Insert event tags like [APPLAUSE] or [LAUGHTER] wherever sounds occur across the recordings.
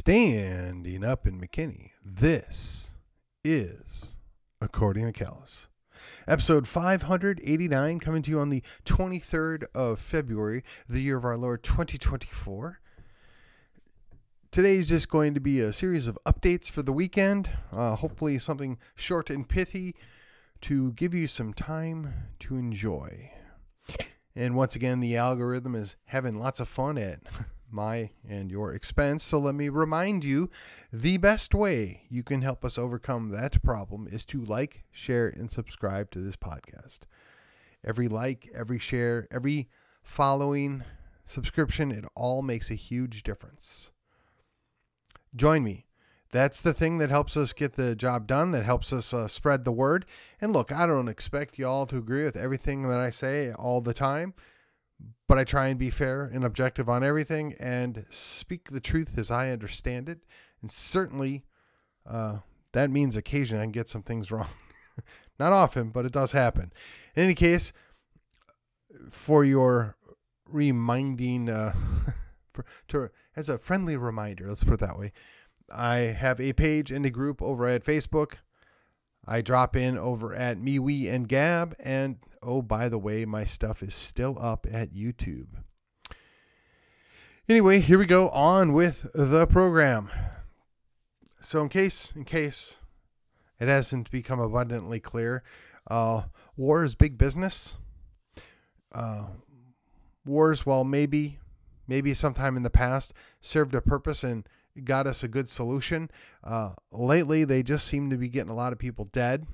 Standing up in McKinney, this is According to Callus. Episode 589 coming to you on the 23rd of February, the year of our Lord 2024. Today is just going to be a series of updates for the weekend. Uh, hopefully, something short and pithy to give you some time to enjoy. And once again, the algorithm is having lots of fun at [LAUGHS] my and your expense. So let me remind you the best way you can help us overcome that problem is to like, share, and subscribe to this podcast. Every like, every share, every following, subscription, it all makes a huge difference. Join me. That's the thing that helps us get the job done, that helps us uh, spread the word. And look, I don't expect y'all to agree with everything that I say all the time but I try and be fair and objective on everything and speak the truth as I understand it. And certainly, uh, that means occasionally I can get some things [LAUGHS] wrong. Not often, but it does happen. In any case, for your reminding, uh, [LAUGHS] for, to, as a friendly reminder, let's put it that way, I have a page and a group over at Facebook. I drop in over at MeWe and Gab, and oh, by the way, my stuff is still up at YouTube. Anyway, here we go on with the program. So, in case, in case it hasn't become abundantly clear, uh, war is big business. Uh, wars, while maybe, maybe sometime in the past, served a purpose and got us a good solution. Uh, lately, they just seem to be getting a lot of people dead.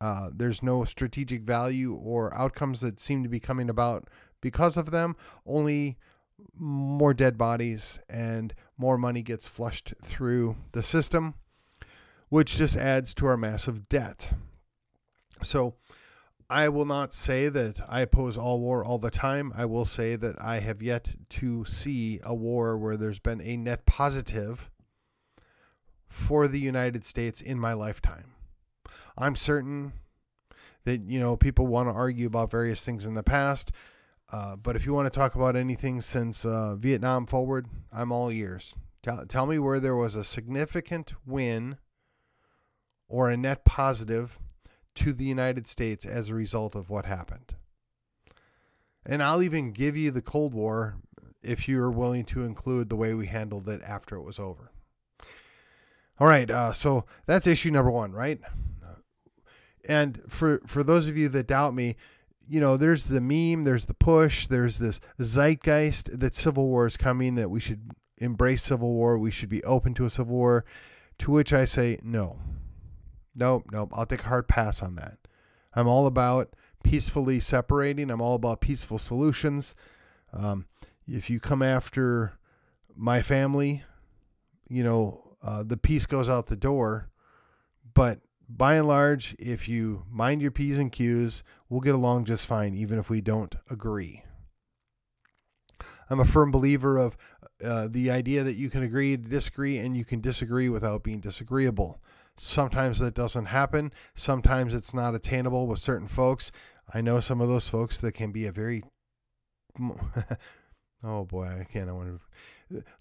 Uh, there's no strategic value or outcomes that seem to be coming about because of them. Only more dead bodies and more money gets flushed through the system, which just adds to our massive debt. So, I will not say that I oppose all war all the time. I will say that I have yet to see a war where there's been a net positive for the United States in my lifetime. I'm certain that you know people want to argue about various things in the past, uh, but if you want to talk about anything since uh, Vietnam forward, I'm all ears. Tell, tell me where there was a significant win or a net positive to the United States as a result of what happened. And I'll even give you the Cold War if you're willing to include the way we handled it after it was over. All right, uh, so that's issue number one, right? And for for those of you that doubt me, you know, there's the meme, there's the push, there's this zeitgeist that civil war is coming, that we should embrace civil war, we should be open to a civil war. To which I say, no, nope, nope. I'll take a hard pass on that. I'm all about peacefully separating. I'm all about peaceful solutions. Um, if you come after my family, you know, uh, the peace goes out the door. But by and large, if you mind your P's and Q's, we'll get along just fine, even if we don't agree. I'm a firm believer of uh, the idea that you can agree to disagree and you can disagree without being disagreeable. Sometimes that doesn't happen. Sometimes it's not attainable with certain folks. I know some of those folks that can be a very [LAUGHS] oh boy, I can't. I want to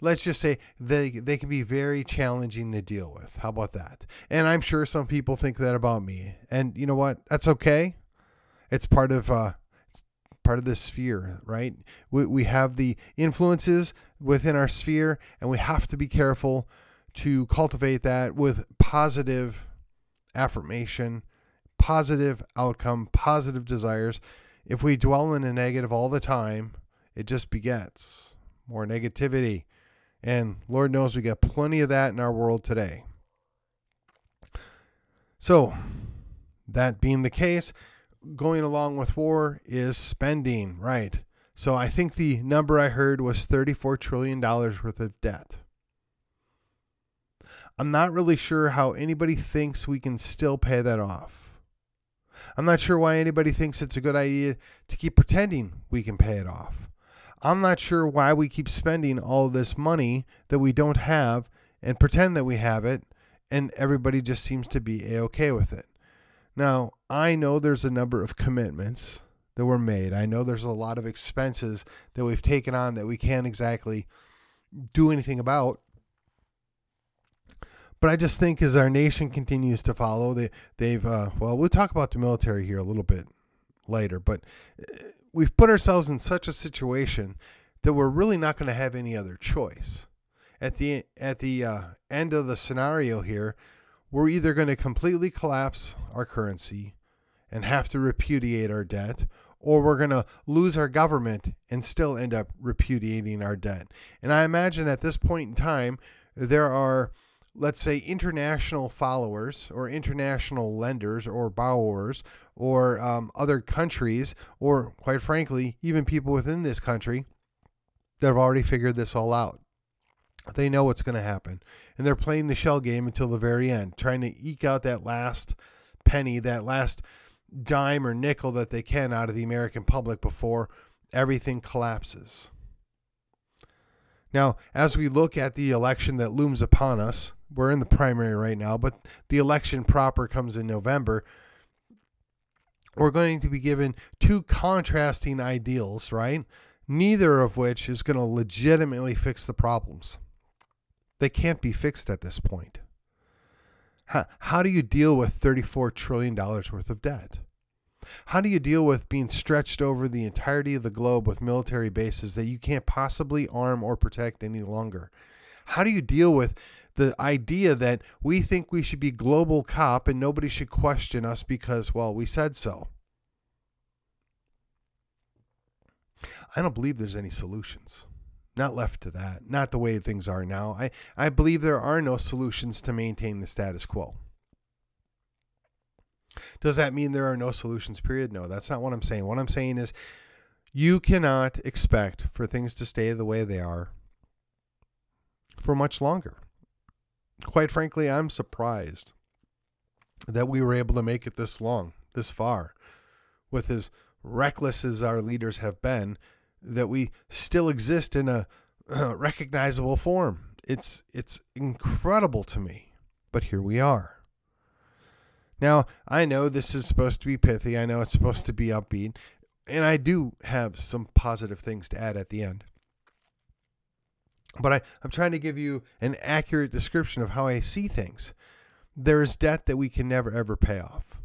let's just say they they can be very challenging to deal with. How about that? And I'm sure some people think that about me. And you know what? That's okay. It's part of uh part of the sphere, right? We we have the influences within our sphere and we have to be careful to cultivate that with positive affirmation, positive outcome, positive desires. If we dwell in a negative all the time, it just begets more negativity. And Lord knows we got plenty of that in our world today. So, that being the case, going along with war is spending, right? So I think the number I heard was $34 trillion worth of debt. I'm not really sure how anybody thinks we can still pay that off. I'm not sure why anybody thinks it's a good idea to keep pretending we can pay it off. I'm not sure why we keep spending all this money that we don't have and pretend that we have it, and everybody just seems to be a okay with it. Now, I know there's a number of commitments that were made. I know there's a lot of expenses that we've taken on that we can't exactly do anything about. But I just think as our nation continues to follow, they they've uh, well, we'll talk about the military here a little bit later, but uh, we've put ourselves in such a situation that we're really not going to have any other choice. At the at the uh, end of the scenario here, we're either going to completely collapse our currency and have to repudiate our debt, or we're going to lose our government and still end up repudiating our debt. And I imagine at this point in time, there are, let's say, international followers or international lenders or borrowers or um, other countries, or quite frankly, even people within this country that have already figured this all out. They know what's going to happen. And they're playing the shell game until the very end, trying to eke out that last penny, that last dime or nickel that they can out of the American public before everything collapses. Now, as we look at the election that looms upon us, we're in the primary right now, but the election proper comes in November. We're going to be given two contrasting ideals, right? Neither of which is going to legitimately fix the problems. They can't be fixed at this point. How, how do you deal with $34 trillion worth of debt? How do you deal with being stretched over the entirety of the globe with military bases that you can't possibly arm or protect any longer? How do you deal with the idea that we think we should be global cop and nobody should question us because, well, we said so? I don't believe there's any solutions. Not left to that. Not the way things are now. I, I believe there are no solutions to maintain the status quo. Does that mean there are no solutions, period? No, that's not what I'm saying. What I'm saying is you cannot expect for things to stay the way they are for much longer. Quite frankly, I'm surprised that we were able to make it this long, this far, with as reckless as our leaders have been that we still exist in a uh, recognizable form. It's it's incredible to me, but here we are. Now, I know this is supposed to be pithy. I know it's supposed to be upbeat, and I do have some positive things to add at the end. But I, I'm trying to give you an accurate description of how I see things. There is debt that we can never ever pay off.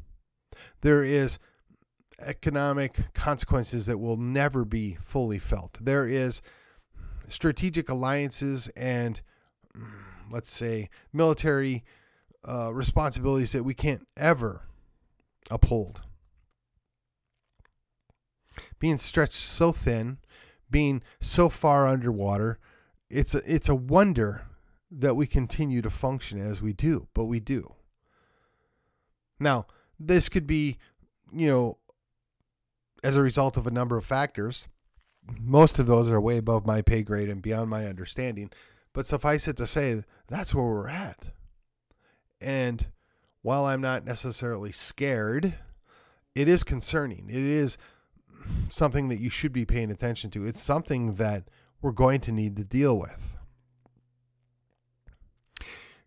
There is economic consequences that will never be fully felt. There is strategic alliances and, let's say, military uh, responsibilities that we can't ever uphold. Being stretched so thin, being so far underwater, it's a, it's a wonder that we continue to function as we do, but we do. Now, this could be, you know, as a result of a number of factors. Most of those are way above my pay grade and beyond my understanding. But suffice it to say, that's where we're at. And while I'm not necessarily scared, it is concerning. It is something that you should be paying attention to. It's something that we're going to need to deal with.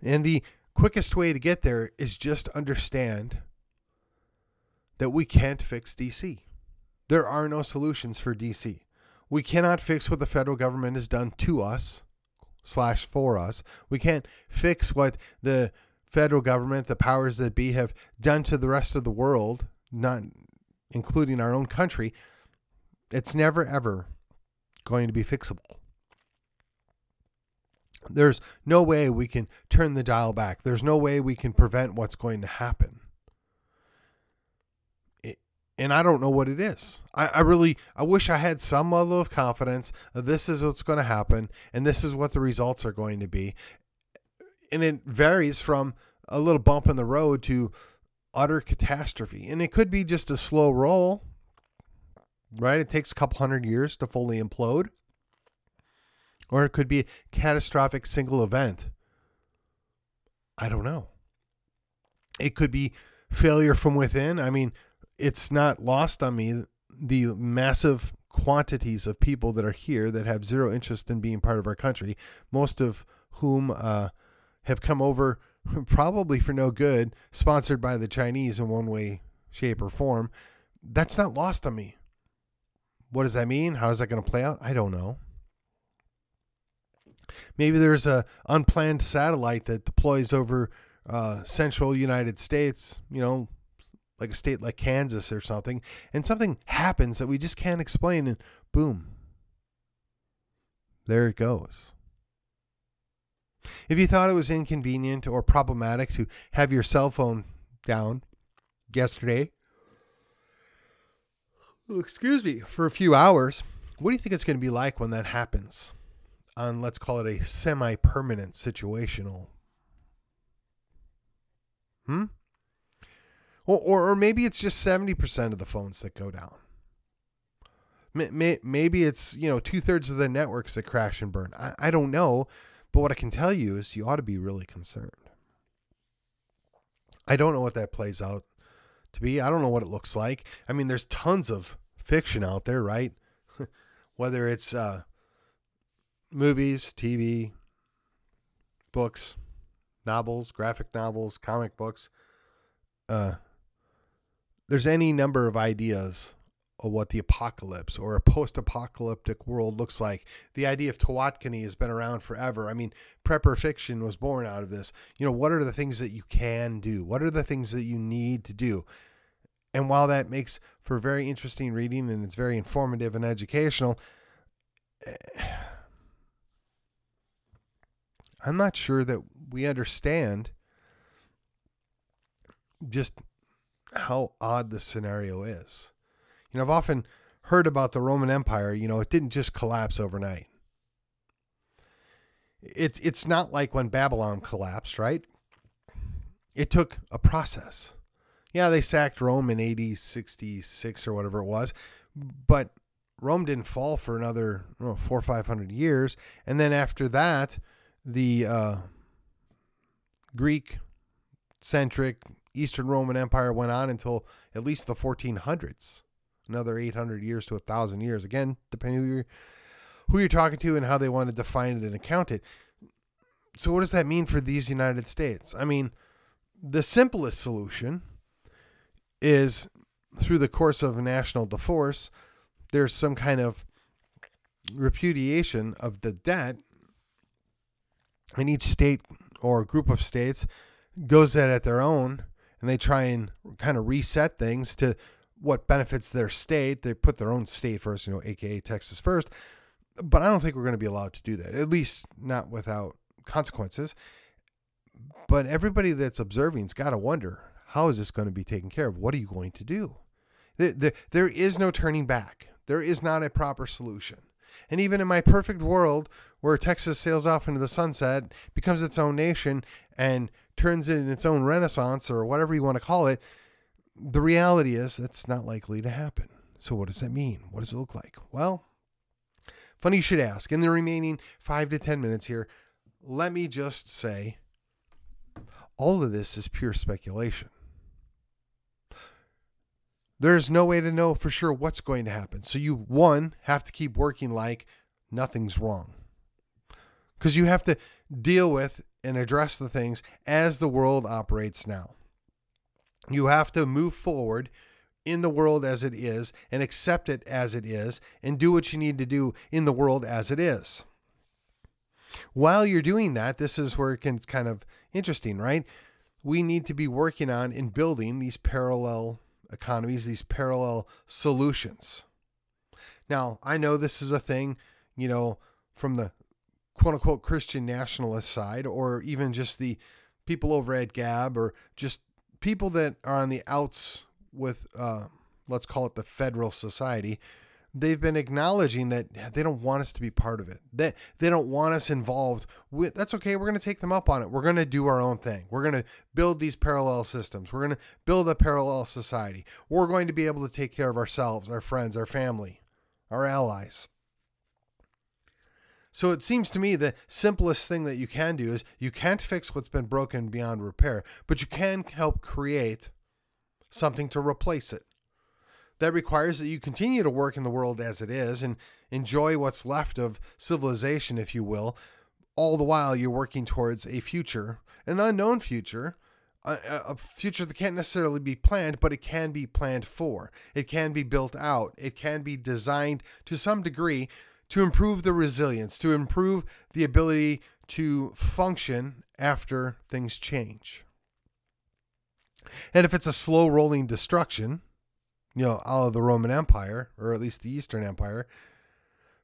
And the quickest way to get there is just understand that we can't fix DC. There are no solutions for DC. We cannot fix what the federal government has done to us slash for us. We can't fix what the federal government, the powers that be, have done to the rest of the world, not including our own country. It's never ever going to be fixable. There's no way we can turn the dial back. There's no way we can prevent what's going to happen and I don't know what it is. I, I, really, I wish I had some level of confidence. This is what's going to happen, and this is what the results are going to be. And it varies from a little bump in the road to utter catastrophe. And it could be just a slow roll, right? It takes a couple hundred years to fully implode. Or it could be a catastrophic single event. I don't know. It could be failure from within. I mean, it's not lost on me the massive quantities of people that are here that have zero interest in being part of our country, most of whom uh, have come over [LAUGHS] probably for no good, sponsored by the Chinese in one way, shape, or form. That's not lost on me. What does that mean? How is that going to play out? I don't know. Maybe there's a unplanned satellite that deploys over uh, central United States, you know, like a state like Kansas or something, and something happens that we just can't explain, and boom, there it goes. If you thought it was inconvenient or problematic to have your cell phone down yesterday, excuse me, for a few hours, what do you think it's going to be like when that happens on, let's call it a semi permanent situational? Hmm? Or, or, or maybe it's just 70% of the phones that go down. Maybe it's, you know, two thirds of the networks that crash and burn. I, I don't know. But what I can tell you is you ought to be really concerned. I don't know what that plays out to be. I don't know what it looks like. I mean, there's tons of fiction out there, right? [LAUGHS] Whether it's uh, movies, TV, books, novels, graphic novels, comic books. Uh, there's any number of ideas what the apocalypse or a post-apocalyptic world looks like. The idea of TEOTWAWKI has been around forever. I mean, prepper fiction was born out of this. You know, what are the things that you can do? What are the things that you need to do? And while that makes for very interesting reading and it's very informative and educational, eh, I'm not sure that we understand just how odd the scenario is. You know, I've often heard about the Roman Empire, you know, it didn't just collapse overnight. It's it's not like when Babylon collapsed, right? It took a process. Yeah, they sacked Rome in AD 66 or whatever it was, but Rome didn't fall for another four or five hundred years, and then after that, the uh, Greek centric Eastern Roman Empire went on until at least the 1400s another 800 years to a 1,000 years. Again, depending who you're, who you're talking to and how they want to define it and account it. So, what does that mean for these United States? I mean, the simplest solution is through the course of national divorce, there's some kind of repudiation of the debt, and each state or group of states goes at it their own, and they try and kind of reset things to what benefits their state. They put their own state first, you know, aka Texas first. But I don't think we're going to be allowed to do that, at least not without consequences. But everybody that's observing's got to wonder how is this going to be taken care of? What are you going to do? There is no turning back. There is not a proper solution. And even in my perfect world, where Texas sails off into the sunset, becomes its own nation, and turns in its own renaissance or whatever you want to call it, the reality is that's not likely to happen. So, what does that mean? What does it look like? Well, funny you should ask. In the remaining five to 10 minutes here, let me just say all of this is pure speculation. There's no way to know for sure what's going to happen. So, you, one, have to keep working like nothing's wrong. Because you have to deal with and address the things as the world operates now. You have to move forward in the world as it is and accept it as it is and do what you need to do in the world as it is. While you're doing that, this is where it can kind of interesting, right? We need to be working on and building these parallel economies, these parallel solutions. Now, I know this is a thing, you know, from the quote unquote Christian nationalist side, or even just the people over at Gab, or just people that are on the outs with, uh, let's call it the federal society, they've been acknowledging that they don't want us to be part of it. That they, they don't want us involved. With, that's okay. We're going to take them up on it. We're going to do our own thing. We're going to build these parallel systems. We're going to build a parallel society. We're going to be able to take care of ourselves, our friends, our family, our allies. So it seems to me the simplest thing that you can do is you can't fix what's been broken beyond repair, but you can help create something to replace it. That requires that you continue to work in the world as it is and enjoy what's left of civilization, if you will, all the while you're working towards a future, an unknown future, a, future that can't necessarily be planned, but it can be planned for. It can be built out. It can be designed to some degree to improve the resilience, to improve the ability to function after things change. And if it's a slow rolling destruction, you know, out of the Roman Empire, or at least the Eastern Empire,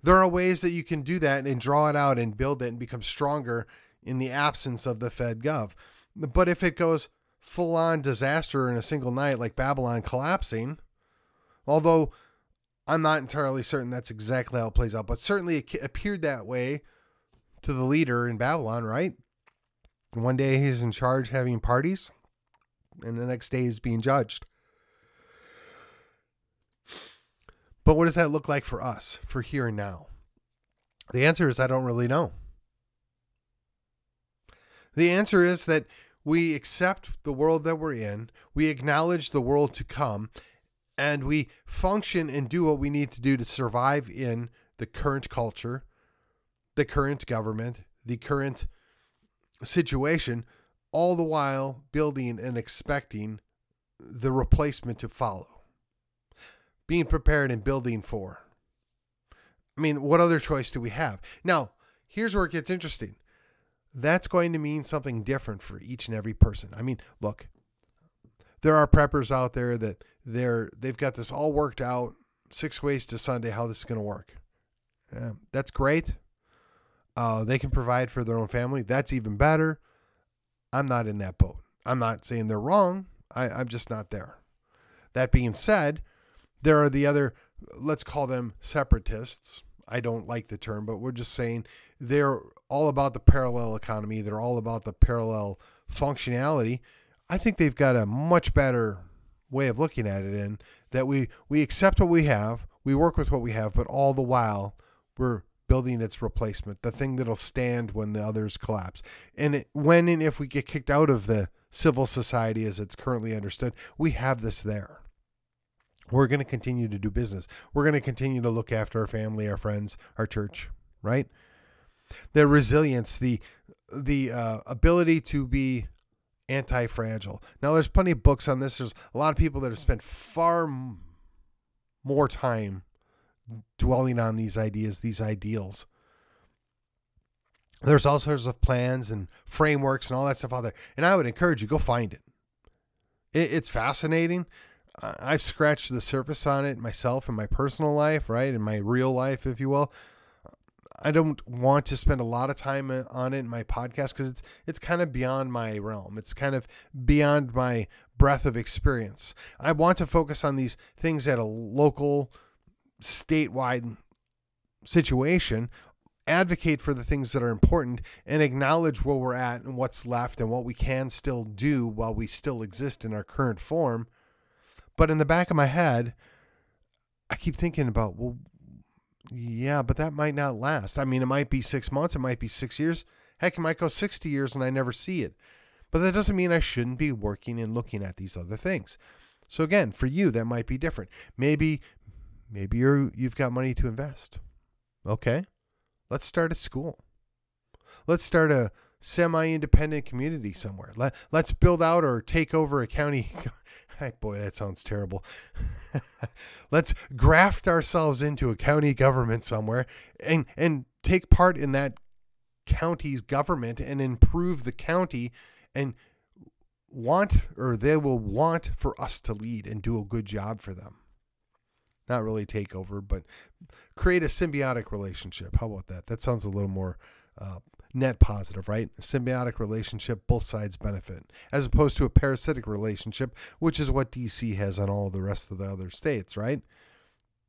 there are ways that you can do that and draw it out and build it and become stronger in the absence of the Fed Gov. But if it goes full on disaster in a single night, like Babylon collapsing, although I'm not entirely certain that's exactly how it plays out, but certainly it appeared that way to the leader in Babylon, right? One day he's in charge having parties, and the next day he's being judged. But what does that look like for us, for here and now? The answer is I don't really know. The answer is that we accept the world that we're in, we acknowledge the world to come, and we function and do what we need to do to survive in the current culture, the current government, the current situation, all the while building and expecting the replacement to follow being prepared and building for. I mean, what other choice do we have? Now, here's where it gets interesting. That's going to mean something different for each and every person. I mean, look, there are preppers out there that they're they've got this all worked out, six ways to Sunday, how this is going to work. Yeah, that's great. Uh, they can provide for their own family. That's even better. I'm not in that boat. I'm not saying they're wrong. I, I'm just not there. That being said, there are the other, let's call them separatists. I don't like the term, but we're just saying they're all about the parallel economy. They're all about the parallel functionality. I think they've got a much better way of looking at it in that we we accept what we have, we work with what we have, but all the while we're building its replacement, the thing that'll stand when the others collapse. And it, when and if we get kicked out of the civil society as it's currently understood, we have this there. We're going to continue to do business. We're going to continue to look after our family, our friends, our church, right? The resilience, the the uh, ability to be anti-fragile. Now, there's plenty of books on this. There's a lot of people that have spent far more time dwelling on these ideas, these ideals. There's all sorts of plans and frameworks and all that stuff out there. And I would encourage you go find it. it it's fascinating. I've scratched the surface on it myself in my personal life, right? In my real life, if you will. I don't want to spend a lot of time uh, on it in my podcast because it's it's kind of beyond my realm. It's kind of beyond my breadth of experience. I want to focus on these things at a local, statewide situation, advocate for the things that are important, and acknowledge where we're at and what's left and what we can still do while we still exist in our current form but in the back of my head, I keep thinking about, well, yeah, but that might not last. I mean, it might be six months, it might be six years. Heck, it might go 60 years and I never see it. But that doesn't mean I shouldn't be working and looking at these other things. So again, for you, that might be different. Maybe, maybe you're you've got money to invest. Okay, let's start a school. Let's start a semi-independent community somewhere. Let let's build out or take over a county [LAUGHS] boy, that sounds terrible. [LAUGHS] Let's graft ourselves into a county government somewhere and and take part in that county's government and improve the county and want or they will want for us to lead and do a good job for them. Not really take over, but create a symbiotic relationship. How about that? That sounds a little more uh, net positive, right? A symbiotic relationship, both sides benefit, as opposed to a parasitic relationship, which is what DC has on all the rest of the other states, right?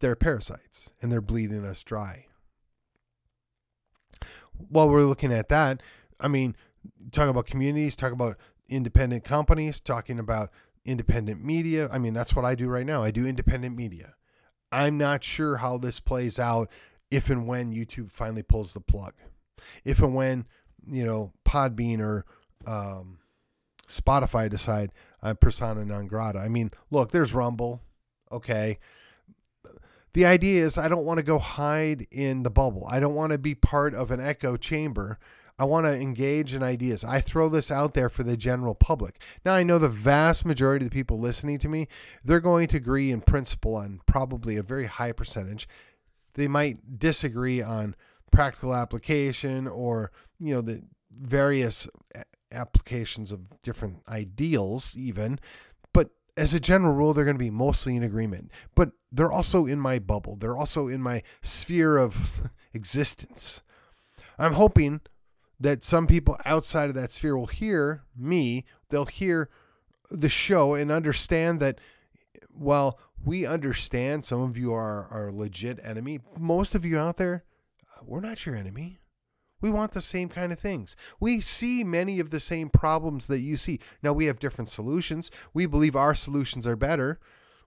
They're parasites and they're bleeding us dry. While we're looking at that, I mean, talk about communities, talk about independent companies, talking about independent media. I mean, that's what I do right now. I do independent media. I'm not sure how this plays out if and when YouTube finally pulls the plug if and when you know Podbean or um, Spotify decide I'm persona non grata. I mean, look, there's Rumble. Okay. The idea is I don't want to go hide in the bubble. I don't want to be part of an echo chamber. I want to engage in ideas. I throw this out there for the general public. Now, I know the vast majority of the people listening to me, they're going to agree in principle on probably a very high percentage they might disagree on practical application or you know the various applications of different ideals even. But as a general rule they're going to be mostly in agreement. But they're also in my bubble. They're also in my sphere of [LAUGHS] existence. I'm hoping that some people outside of that sphere will hear me. They'll hear the show and understand that while we understand some of you are our legit enemy most of you out there we're not your enemy. We want the same kind of things. We see many of the same problems that you see. Now, we have different solutions. We believe our solutions are better.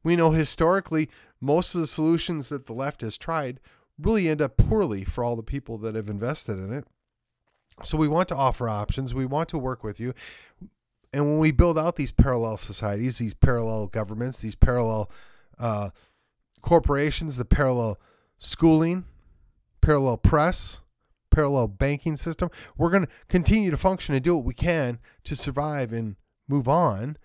We know historically most of the solutions that the left has tried really end up poorly for all the people that have invested in it. So we want to offer options. We want to work with you. And when we build out these parallel societies, these parallel governments, these parallel uh, corporations, the parallel schooling, parallel press, parallel banking system. We're going to continue to function and do what we can to survive and move on.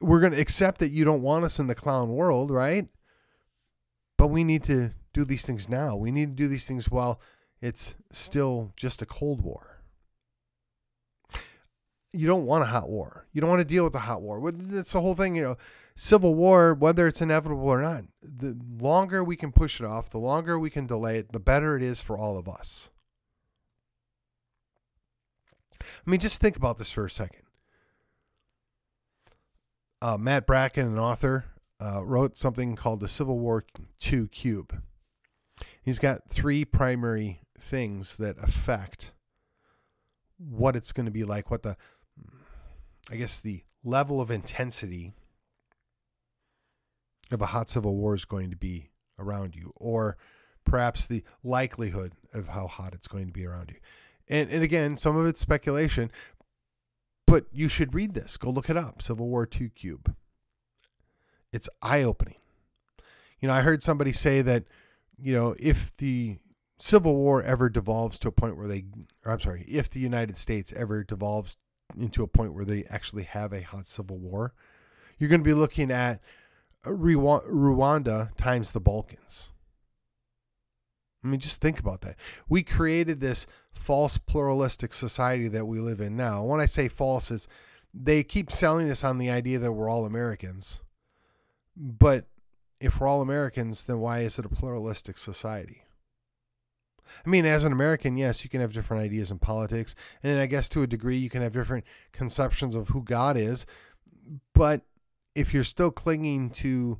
We're going to accept that you don't want us in the clown world, right? But we need to do these things now. We need to do these things while it's still just a Cold War. You don't want a hot war. You don't want to deal with the hot war. That's the whole thing, you know civil war, whether it's inevitable or not, the longer we can push it off, the longer we can delay it, the better it is for all of us. I mean, just think about this for a second. Uh, Matt Bracken, an author, uh, wrote something called the Civil War II Cube. He's got three primary things that affect what it's going to be like, what the, I guess, the level of intensity of a hot civil war is going to be around you, or perhaps the likelihood of how hot it's going to be around you. And, and again, some of it's speculation, but you should read this. Go look it up Civil War II Cube. It's eye opening. You know, I heard somebody say that, you know, if the Civil War ever devolves to a point where they, or I'm sorry, if the United States ever devolves into a point where they actually have a hot civil war, you're going to be looking at Rwanda times the Balkans. I mean, just think about that. We created this false pluralistic society that we live in now. When I say false, is they keep selling us on the idea that we're all Americans. But if we're all Americans, then why is it a pluralistic society? I mean, as an American, yes, you can have different ideas in politics. And I guess to a degree, you can have different conceptions of who God is. But if you're still clinging to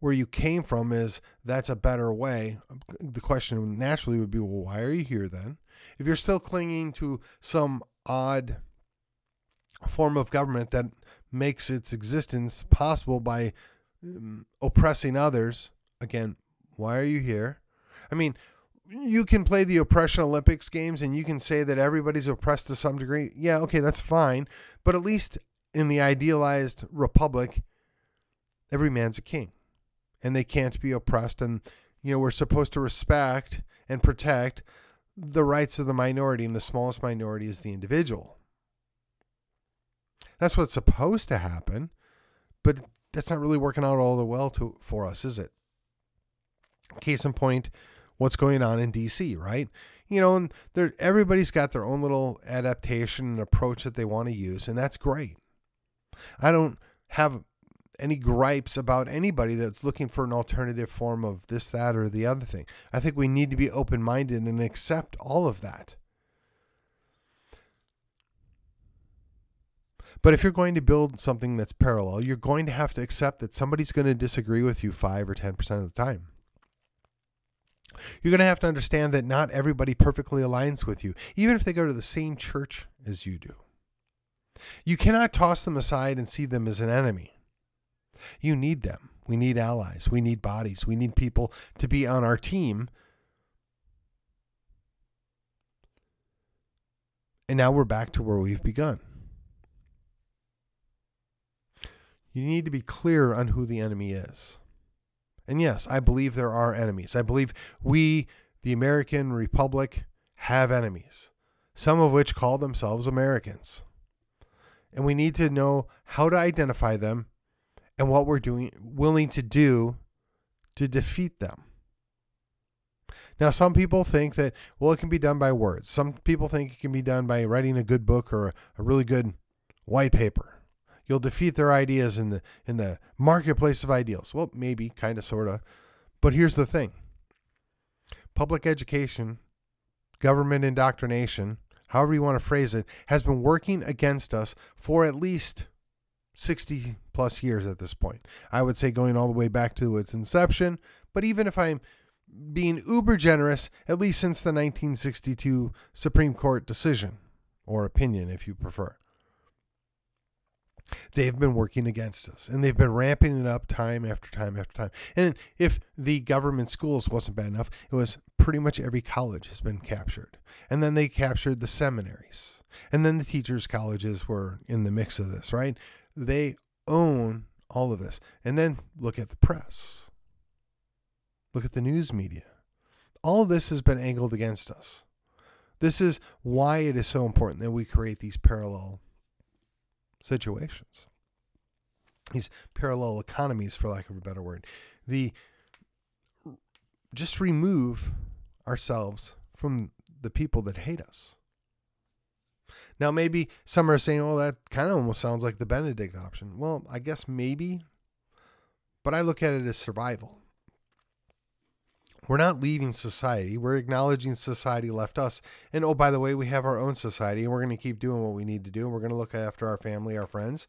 where you came from is that's a better way. The question naturally would be well why are you here then? If you're still clinging to some odd form of government that makes its existence possible by um, oppressing others again why are you here? I mean you can play the oppression olympics games and you can say that everybody's oppressed to some degree. Yeah okay that's fine. But at least in the idealized republic, every man's a king and they can't be oppressed. And, you know, we're supposed to respect and protect the rights of the minority, and the smallest minority is the individual. That's what's supposed to happen, but that's not really working out all the well to, for us, is it? Case in point, what's going on in DC, right? You know, and everybody's got their own little adaptation and approach that they want to use, and that's great. I don't have any gripes about anybody that's looking for an alternative form of this, that, or the other thing. I think we need to be open minded and accept all of that. But if you're going to build something that's parallel, you're going to have to accept that somebody's going to disagree with you 5 or 10% of the time. You're going to have to understand that not everybody perfectly aligns with you, even if they go to the same church as you do. You cannot toss them aside and see them as an enemy. You need them. We need allies. We need bodies. We need people to be on our team. And now we're back to where we've begun. You need to be clear on who the enemy is. And yes, I believe there are enemies. I believe we, the American Republic, have enemies, some of which call themselves Americans and we need to know how to identify them and what we're doing willing to do to defeat them. Now, some people think that, well, it can be done by words. Some people think it can be done by writing a good book or a really good white paper. You'll defeat their ideas in the in the marketplace of ideals. Well, maybe, kind of, sort of. But here's the thing public education, government indoctrination, however you want to phrase it, has been working against us for at least 60 plus years at this point. I would say going all the way back to its inception, but even if I'm being uber generous, at least since the 1962 Supreme Court decision or opinion, if you prefer. They've been working against us and they've been ramping it up time after time after time. And if the government schools wasn't bad enough, it was pretty much every college has been captured. And then they captured the seminaries. And then the teachers' colleges were in the mix of this, right? They own all of this. And then look at the press. Look at the news media. All this has been angled against us. This is why it is so important that we create these parallel situations, these parallel economies, for lack of a better word. The just remove ourselves from the people that hate us. Now, maybe some are saying, oh, that kind of almost sounds like the Benedict option. Well, I guess maybe, but I look at it as survival. We're not leaving society. We're acknowledging society left us. And oh, by the way, we have our own society and we're going to keep doing what we need to do. And we're going to look after our family, our friends,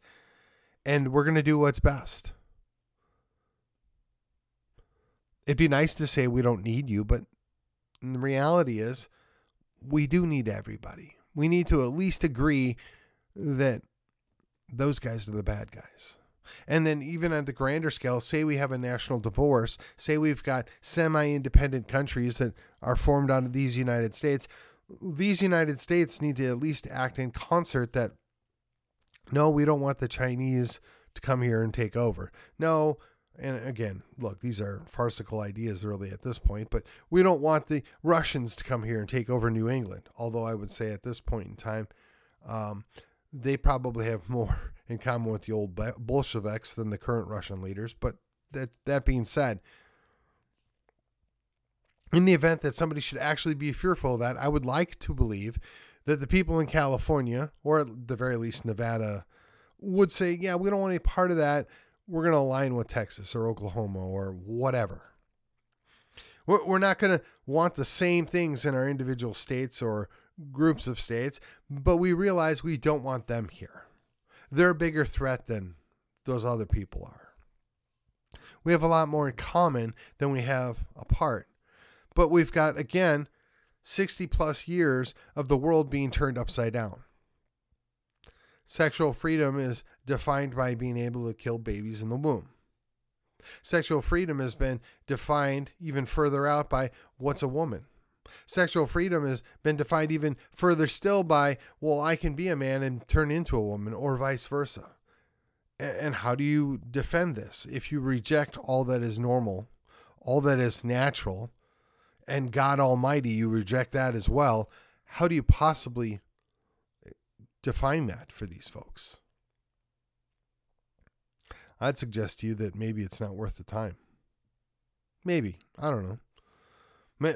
and we're going to do what's best. It'd be nice to say we don't need you, but the reality is we do need everybody. We need to at least agree that those guys are the bad guys. And then, even at the grander scale, say we have a national divorce, say we've got semi independent countries that are formed out of these United States. These United States need to at least act in concert that no, we don't want the Chinese to come here and take over. No, and again, look, these are farcical ideas really at this point, but we don't want the Russians to come here and take over New England. Although I would say at this point in time, um, they probably have more [LAUGHS] in common with the old Bolsheviks than the current Russian leaders. But that that being said, in the event that somebody should actually be fearful of that, I would like to believe that the people in California, or at the very least Nevada, would say, yeah, we don't want any part of that. We're going to align with Texas or Oklahoma or whatever. We're not going to want the same things in our individual states or groups of states, but we realize we don't want them here. They're a bigger threat than those other people are. We have a lot more in common than we have apart. But we've got, again, 60 plus years of the world being turned upside down. Sexual freedom is defined by being able to kill babies in the womb. Sexual freedom has been defined even further out by what's a woman. Sexual freedom has been defined even further still by, well, I can be a man and turn into a woman, or vice versa. And how do you defend this? If you reject all that is normal, all that is natural, and God Almighty, you reject that as well, how do you possibly eh, define that for these folks? I'd suggest to you that maybe it's not worth the time. Maybe. I don't know.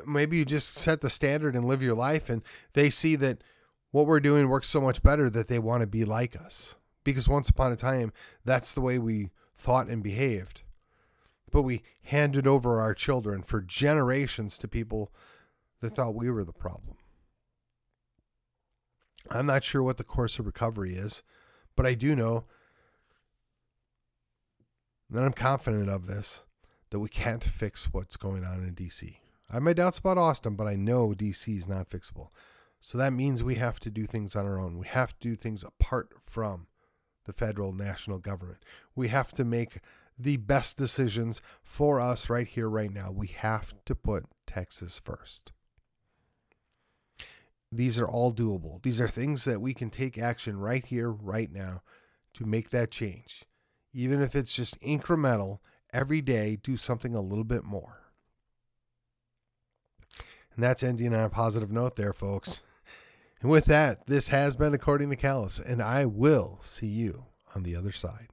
Maybe you just set the standard and live your life, and they see that what we're doing works so much better that they want to be like us. Because once upon a time, that's the way we thought and behaved. But we handed over our children for generations to people that thought we were the problem. I'm not sure what the course of recovery is, but I do know that I'm confident of this that we can't fix what's going on in DC. I have my doubts about Austin, but I know DC is not fixable. So that means we have to do things on our own. We have to do things apart from the federal national government. We have to make the best decisions for us right here, right now. We have to put Texas first. These are all doable. These are things that we can take action right here, right now to make that change. Even if it's just incremental, every day, do something a little bit more. And that's ending on a positive note there, folks. And with that, this has been According to Callus, and I will see you on the other side.